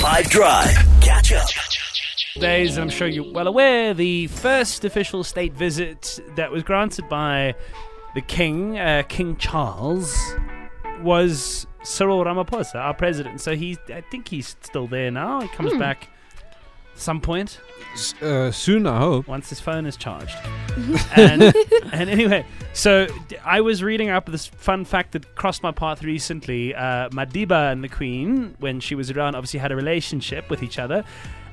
5 Drive. Catch up. days, I'm sure you're well aware, the first official state visit that was granted by the King, uh, King Charles, was Cyril Ramaphosa, our president. So he, I think he's still there now. He comes back some point S- Uh, soon, I hope. once his phone is charged. and, and anyway, so d- I was reading up this fun fact that crossed my path recently. Uh, Madiba and the Queen, when she was around, obviously had a relationship with each other,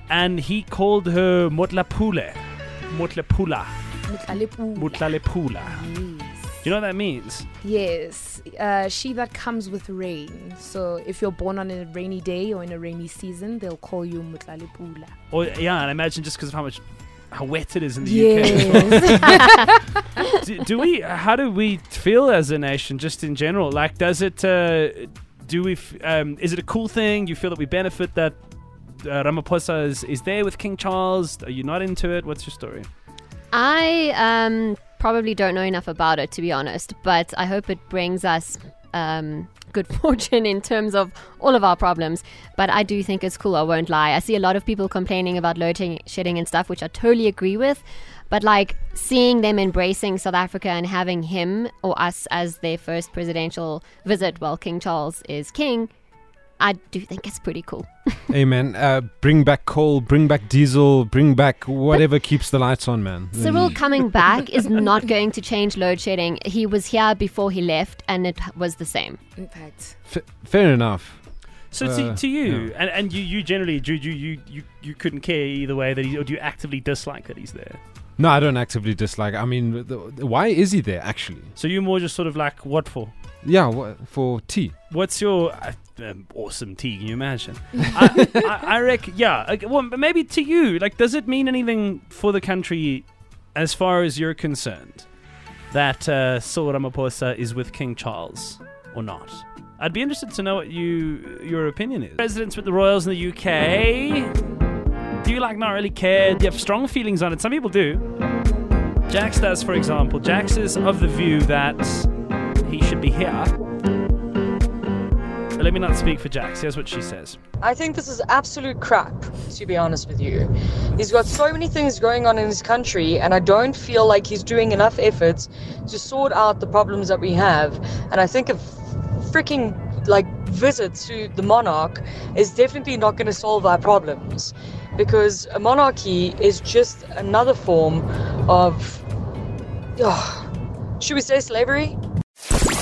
and he called her Motlapule. Motlapula. Mutlalepula. You know what that means? Yes, uh, she that comes with rain. So if you're born on a rainy day or in a rainy season, they'll call you Mutlalepula. Or yeah, and I imagine just because of how much how wet it is in the Yes. UK. do, do we? How do we feel as a nation, just in general? Like, does it? Uh, do we? F- um, is it a cool thing? Do you feel that we benefit that uh, Ramaphosa is, is there with King Charles? Are you not into it? What's your story? I um, probably don't know enough about it, to be honest, but I hope it brings us um, good fortune in terms of all of our problems. But I do think it's cool, I won't lie. I see a lot of people complaining about load shedding and stuff, which I totally agree with. But like seeing them embracing South Africa and having him or us as their first presidential visit while King Charles is king, I do think it's pretty cool. hey, man, uh, bring back coal, bring back diesel, bring back whatever keeps the lights on, man. Cyril Mm. coming back is not going to change load shedding. He was here before he left, and it was the same. In fact, F- fair enough. So to, Uh, to you, yeah. and, and you, you generally, Jude, you, you, you, you couldn't care either way that he, or do you actively dislike that he's there? No, I don't actively dislike. I mean, the, the- why is he there actually? So you're more just sort of like, what for? Yeah, wha- for tea. What's your uh, awesome tea? Can you imagine? I, I, I reckon, yeah. Well, maybe to you, like, does it mean anything for the country as far as you're concerned that uh, Cyril Ramaphosa is with King Charles or not? I'd be interested to know what you your opinion is. Residents with the Royals in the UK. Do you like not really care? Do you have strong feelings on it? Some people do. Jax does, for example. Jax is of the view that he should be here. Let me not speak for Jax. Here's what she says. I think this is absolute crap, to be honest with you. He's got so many things going on in his country, and I don't feel like he's doing enough efforts to sort out the problems that we have. And I think a freaking like visit to the monarch is definitely not going to solve our problems because a monarchy is just another form of, oh, should we say slavery?